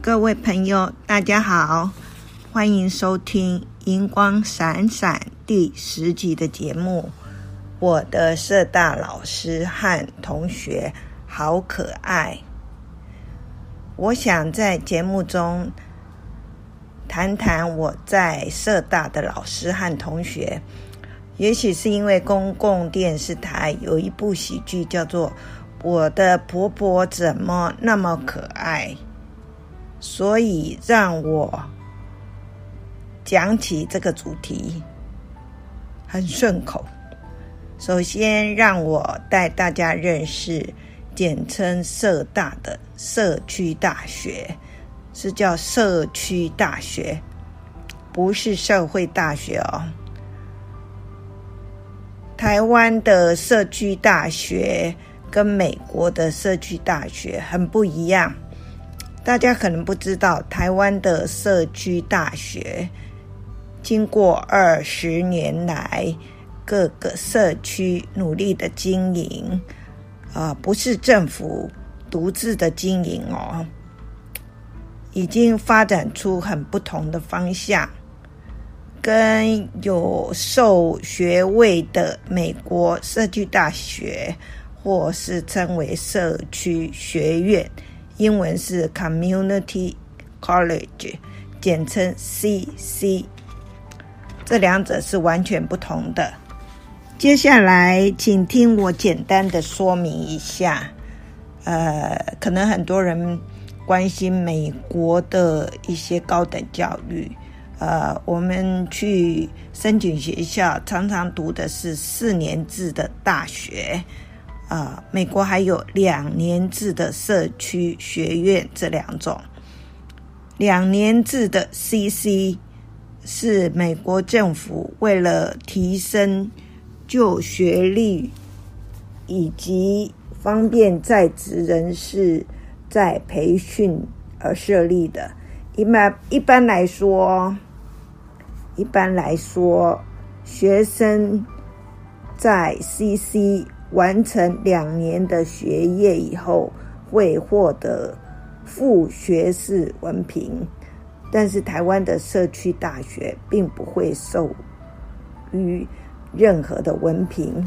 各位朋友，大家好，欢迎收听《银光闪闪》第十集的节目。我的社大老师和同学好可爱。我想在节目中谈谈我在社大的老师和同学。也许是因为公共电视台有一部喜剧叫做《我的婆婆怎么那么可爱》。所以让我讲起这个主题很顺口。首先，让我带大家认识简称社大的社区大学，是叫社区大学，不是社会大学哦。台湾的社区大学跟美国的社区大学很不一样。大家可能不知道，台湾的社区大学经过二十年来各个社区努力的经营，啊、不是政府独自的经营哦，已经发展出很不同的方向，跟有授学位的美国社区大学，或是称为社区学院。英文是 Community College，简称 CC，这两者是完全不同的。接下来，请听我简单的说明一下。呃，可能很多人关心美国的一些高等教育。呃，我们去申请学校，常常读的是四年制的大学。呃，美国还有两年制的社区学院这两种。两年制的 CC 是美国政府为了提升就学率以及方便在职人士在培训而设立的。一般一般来说，一般来说，学生在 CC。完成两年的学业以后，会获得副学士文凭。但是台湾的社区大学并不会授予任何的文凭。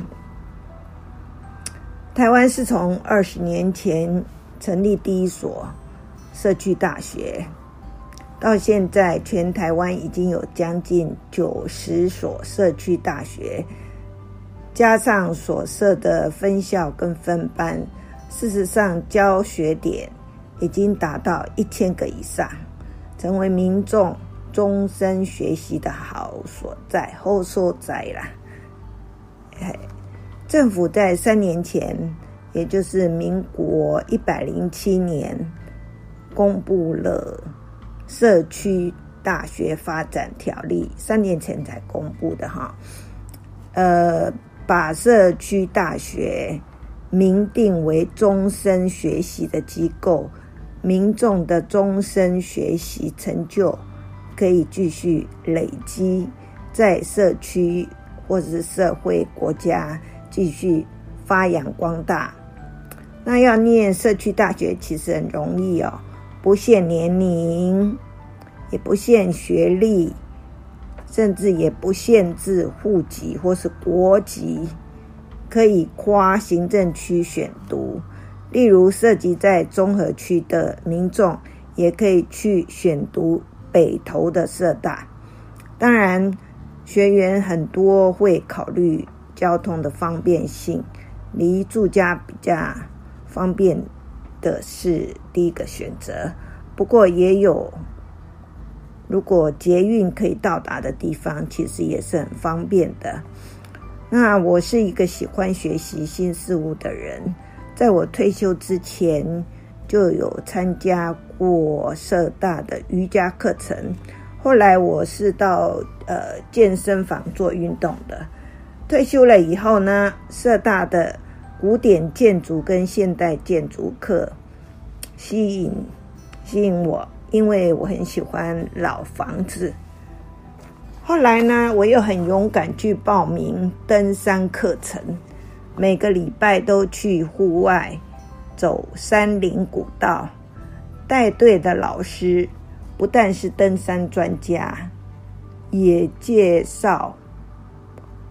台湾是从二十年前成立第一所社区大学，到现在全台湾已经有将近九十所社区大学。加上所设的分校跟分班，事实上教学点已经达到一千个以上，成为民众终身学习的好所在、好所在啦。政府在三年前，也就是民国一百零七年，公布了社区大学发展条例，三年前才公布的哈，呃。把社区大学明定为终身学习的机构，民众的终身学习成就可以继续累积，在社区或者是社会国家继续发扬光大。那要念社区大学其实很容易哦，不限年龄，也不限学历。甚至也不限制户籍或是国籍，可以跨行政区选读。例如，涉及在中和区的民众，也可以去选读北投的社大。当然，学员很多会考虑交通的方便性，离住家比较方便的是第一个选择。不过，也有。如果捷运可以到达的地方，其实也是很方便的。那我是一个喜欢学习新事物的人，在我退休之前就有参加过社大的瑜伽课程。后来我是到呃健身房做运动的。退休了以后呢，社大的古典建筑跟现代建筑课吸引吸引我。因为我很喜欢老房子，后来呢，我又很勇敢去报名登山课程，每个礼拜都去户外走山林古道，带队的老师不但是登山专家，也介绍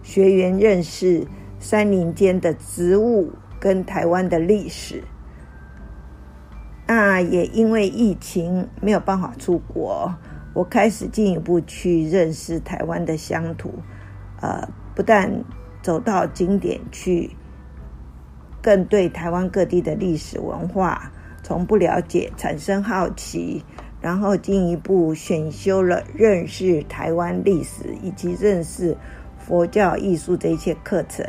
学员认识山林间的植物跟台湾的历史。那也因为疫情没有办法出国，我开始进一步去认识台湾的乡土，呃，不但走到景点去。更对台湾各地的历史文化从不了解产生好奇，然后进一步选修了认识台湾历史以及认识佛教艺术这些课程。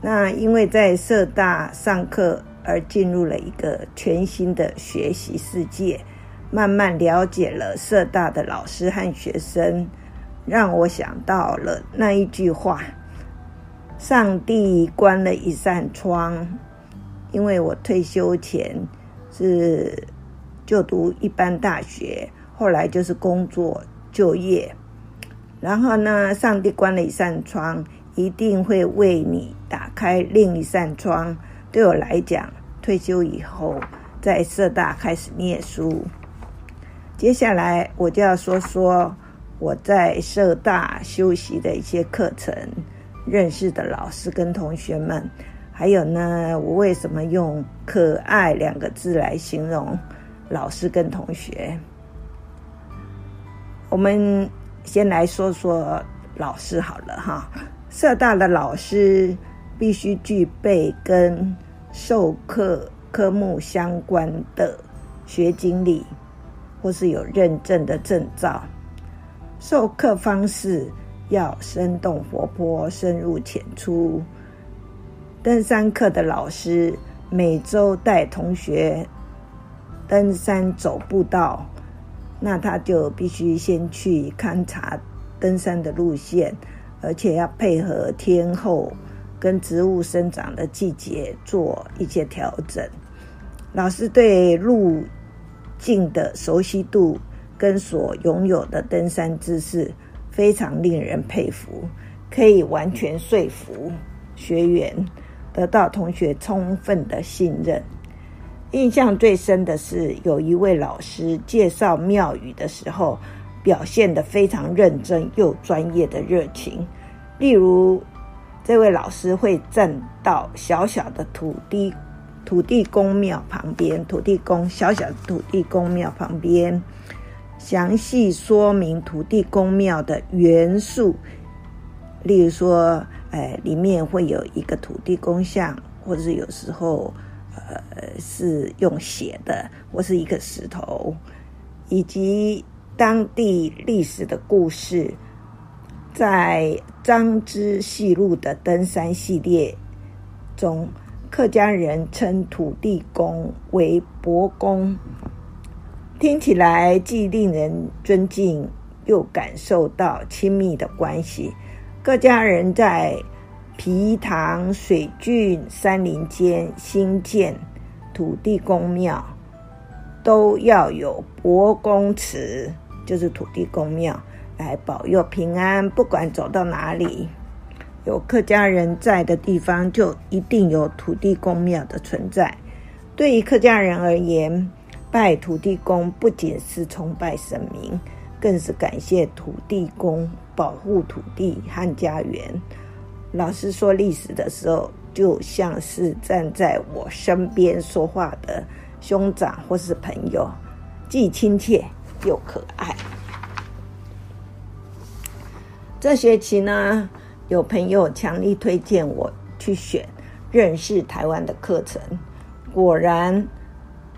那因为在社大上课而进入了一个全新的学习世界，慢慢了解了社大的老师和学生，让我想到了那一句话。上帝关了一扇窗，因为我退休前是就读一般大学，后来就是工作就业。然后呢，上帝关了一扇窗，一定会为你打开另一扇窗。对我来讲，退休以后在社大开始念书。接下来我就要说说我在社大修习的一些课程。认识的老师跟同学们，还有呢，我为什么用“可爱”两个字来形容老师跟同学？我们先来说说老师好了哈。社大的老师必须具备跟授课科目相关的学经历，或是有认证的证照。授课方式。要生动活泼、深入浅出。登山课的老师每周带同学登山走步道，那他就必须先去勘察登山的路线，而且要配合天候跟植物生长的季节做一些调整。老师对路径的熟悉度跟所拥有的登山知识。非常令人佩服，可以完全说服学员，得到同学充分的信任。印象最深的是，有一位老师介绍庙宇的时候，表现得非常认真又专业的热情。例如，这位老师会站到小小的土地土地公庙旁边，土地公小小的土地公庙旁边。详细说明土地公庙的元素，例如说，哎，里面会有一个土地公像，或者是有时候，呃，是用写的，或是一个石头，以及当地历史的故事。在张之细路的登山系列中，客家人称土地公为伯公。听起来既令人尊敬，又感受到亲密的关系。客家人在皮塘水圳山林间兴建土地公庙，都要有伯公祠，就是土地公庙来保佑平安。不管走到哪里，有客家人在的地方，就一定有土地公庙的存在。对于客家人而言，拜土地公不仅是崇拜神明，更是感谢土地公保护土地和家园。老师说历史的时候，就像是站在我身边说话的兄长或是朋友，既亲切又可爱。这学期呢，有朋友强力推荐我去选认识台湾的课程，果然。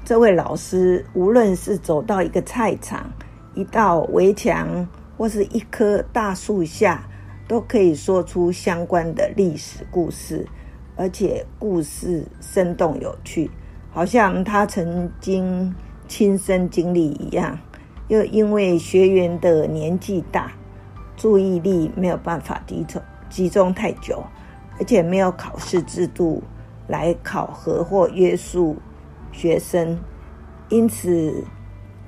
这位老师无论是走到一个菜场、一道围墙，或是一棵大树下，都可以说出相关的历史故事，而且故事生动有趣，好像他曾经亲身经历一样。又因为学员的年纪大，注意力没有办法集中集中太久，而且没有考试制度来考核或约束。学生，因此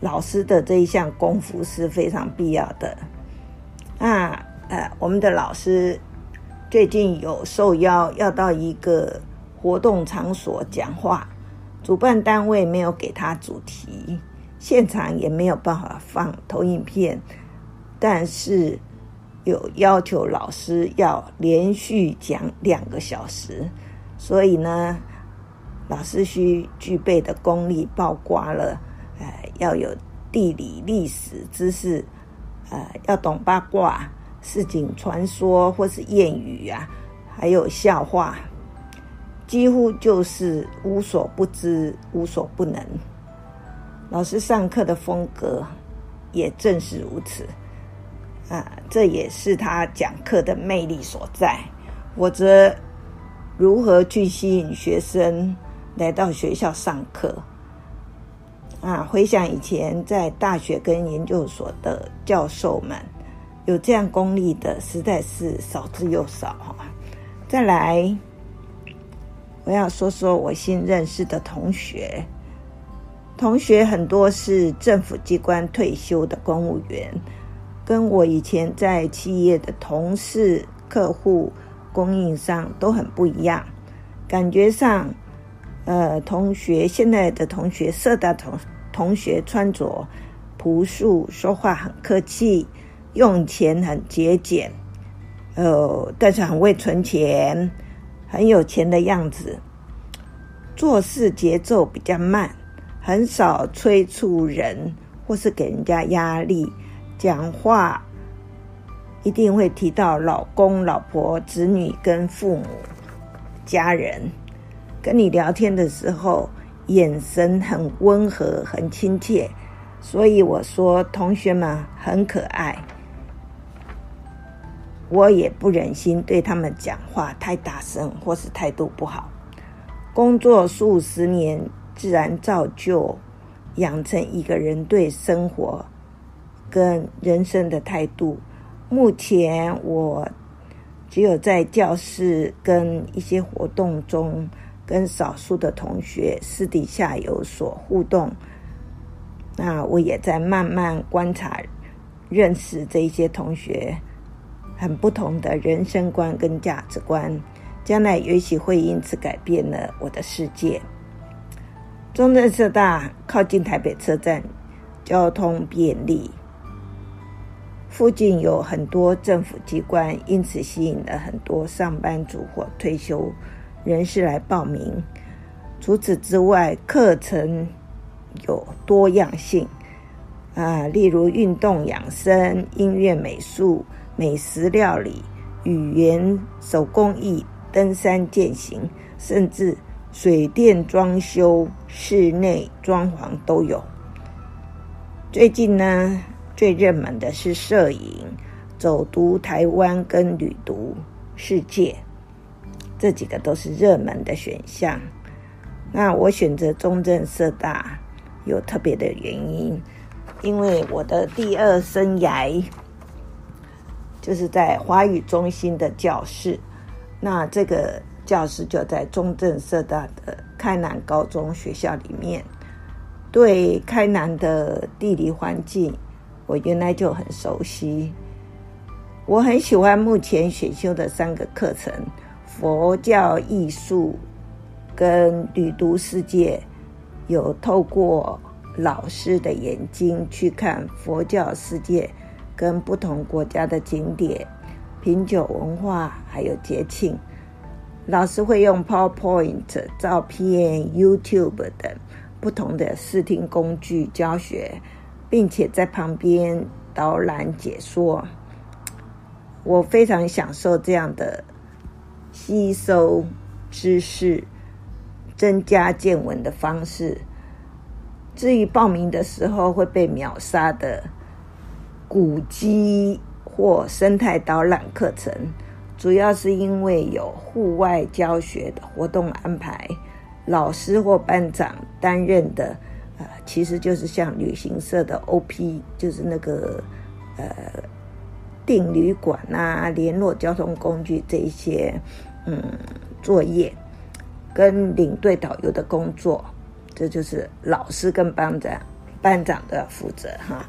老师的这一项功夫是非常必要的。那呃，我们的老师最近有受邀要到一个活动场所讲话，主办单位没有给他主题，现场也没有办法放投影片，但是有要求老师要连续讲两个小时，所以呢，老师需具备的功力包括了，呃，要有地理历史知识，呃，要懂八卦、市井传说或是谚语啊，还有笑话。几乎就是无所不知、无所不能。老师上课的风格也正是如此，啊，这也是他讲课的魅力所在。我则如何去吸引学生来到学校上课？啊，回想以前在大学跟研究所的教授们，有这样功力的实在是少之又少哈。再来。我要说说我新认识的同学，同学很多是政府机关退休的公务员，跟我以前在企业的同事、客户、供应商都很不一样。感觉上，呃，同学现在的同学，社大同同学穿着朴素，说话很客气，用钱很节俭，呃，但是很会存钱。很有钱的样子，做事节奏比较慢，很少催促人或是给人家压力。讲话一定会提到老公、老婆、子女跟父母、家人。跟你聊天的时候，眼神很温和、很亲切，所以我说同学们很可爱。我也不忍心对他们讲话太大声，或是态度不好。工作数十年，自然造就养成一个人对生活跟人生的态度。目前我只有在教室跟一些活动中，跟少数的同学私底下有所互动。那我也在慢慢观察、认识这一些同学。很不同的人生观跟价值观，将来也许会因此改变了我的世界。中正社大靠近台北车站，交通便利，附近有很多政府机关，因此吸引了很多上班族或退休人士来报名。除此之外，课程有多样性啊，例如运动养生、音乐美术。美食料理、语言、手工艺、登山健行，甚至水电装修、室内装潢都有。最近呢，最热门的是摄影、走读台湾跟旅读世界，这几个都是热门的选项。那我选择中正社大有特别的原因，因为我的第二生涯。就是在华语中心的教室，那这个教室就在中正社大的开南高中学校里面。对开南的地理环境，我原来就很熟悉。我很喜欢目前选修的三个课程：佛教艺术跟旅读世界，有透过老师的眼睛去看佛教世界。跟不同国家的景点、品酒文化，还有节庆，老师会用 PowerPoint、照片、YouTube 等不同的视听工具教学，并且在旁边导览解说。我非常享受这样的吸收知识、增加见闻的方式。至于报名的时候会被秒杀的。古迹或生态导览课程，主要是因为有户外教学的活动安排，老师或班长担任的，其实就是像旅行社的 OP，就是那个呃订旅馆啊、联络交通工具这一些嗯作业，跟领队导游的工作，这就是老师跟班长班长的负责哈。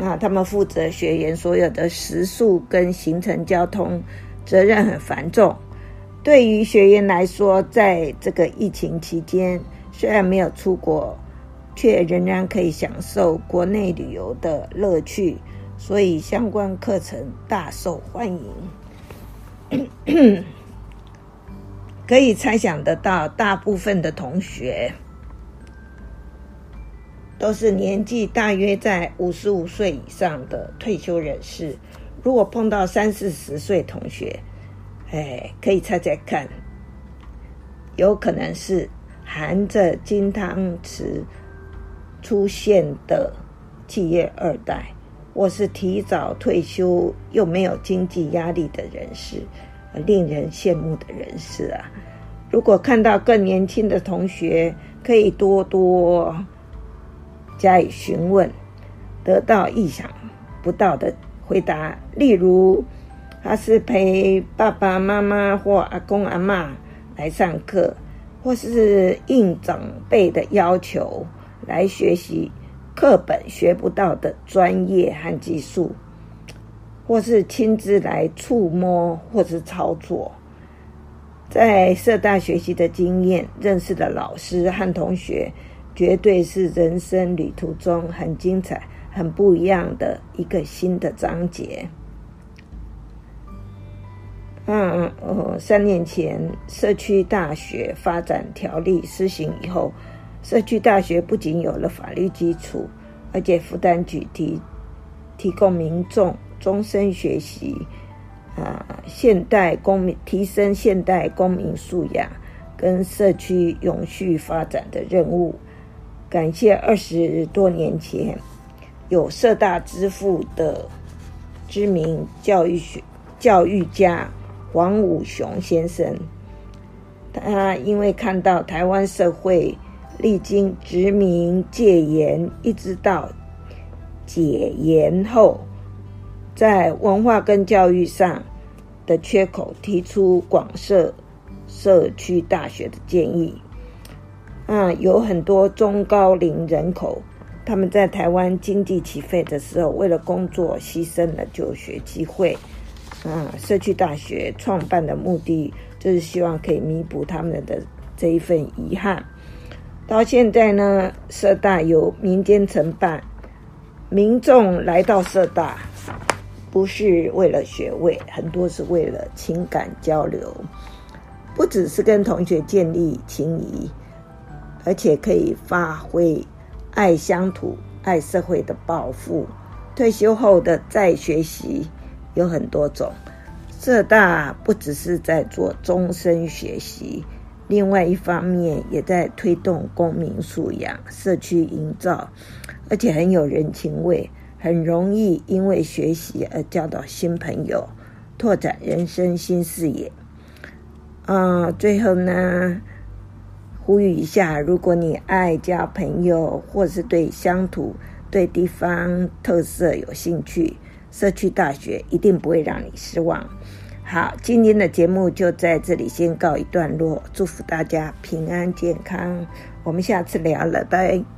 那他们负责学员所有的食宿跟行程交通，责任很繁重。对于学员来说，在这个疫情期间，虽然没有出国，却仍然可以享受国内旅游的乐趣，所以相关课程大受欢迎。可以猜想得到，大部分的同学都是年纪大约在五十五岁以上的退休人士。如果碰到三四十岁同学，哎，可以猜猜看，有可能是含着金汤匙出现的企业二代，或是提早退休又没有经济压力的人士。令人羡慕的人士啊！如果看到更年轻的同学，可以多多加以询问，得到意想不到的回答。例如，他是陪爸爸妈妈或阿公阿嬷来上课，或是应长辈的要求来学习课本学不到的专业和技术。或是亲自来触摸，或是操作，在社大学习的经验，认识的老师和同学，绝对是人生旅途中很精彩、很不一样的一个新的章节。嗯，呃，三年前社区大学发展条例施行以后，社区大学不仅有了法律基础，而且负担举提提供民众。终身学习，啊，现代公民提升现代公民素养跟社区永续发展的任务。感谢二十多年前有社大之父的知名教育学教育家黄武雄先生，他因为看到台湾社会历经殖民戒严，一直到解严后。在文化跟教育上的缺口，提出广设社区大学的建议。啊，有很多中高龄人口，他们在台湾经济起飞的时候，为了工作牺牲了就学机会。啊，社区大学创办的目的就是希望可以弥补他们的这一份遗憾。到现在呢，社大由民间承办，民众来到社大。不是为了学位，很多是为了情感交流，不只是跟同学建立情谊，而且可以发挥爱乡土、爱社会的抱负。退休后的再学习有很多种，社大不只是在做终身学习，另外一方面也在推动公民素养、社区营造，而且很有人情味。很容易因为学习而交到新朋友，拓展人生新视野。啊、最后呢，呼吁一下：如果你爱交朋友，或是对乡土、对地方特色有兴趣，社区大学一定不会让你失望。好，今天的节目就在这里先告一段落，祝福大家平安健康，我们下次聊了，拜拜。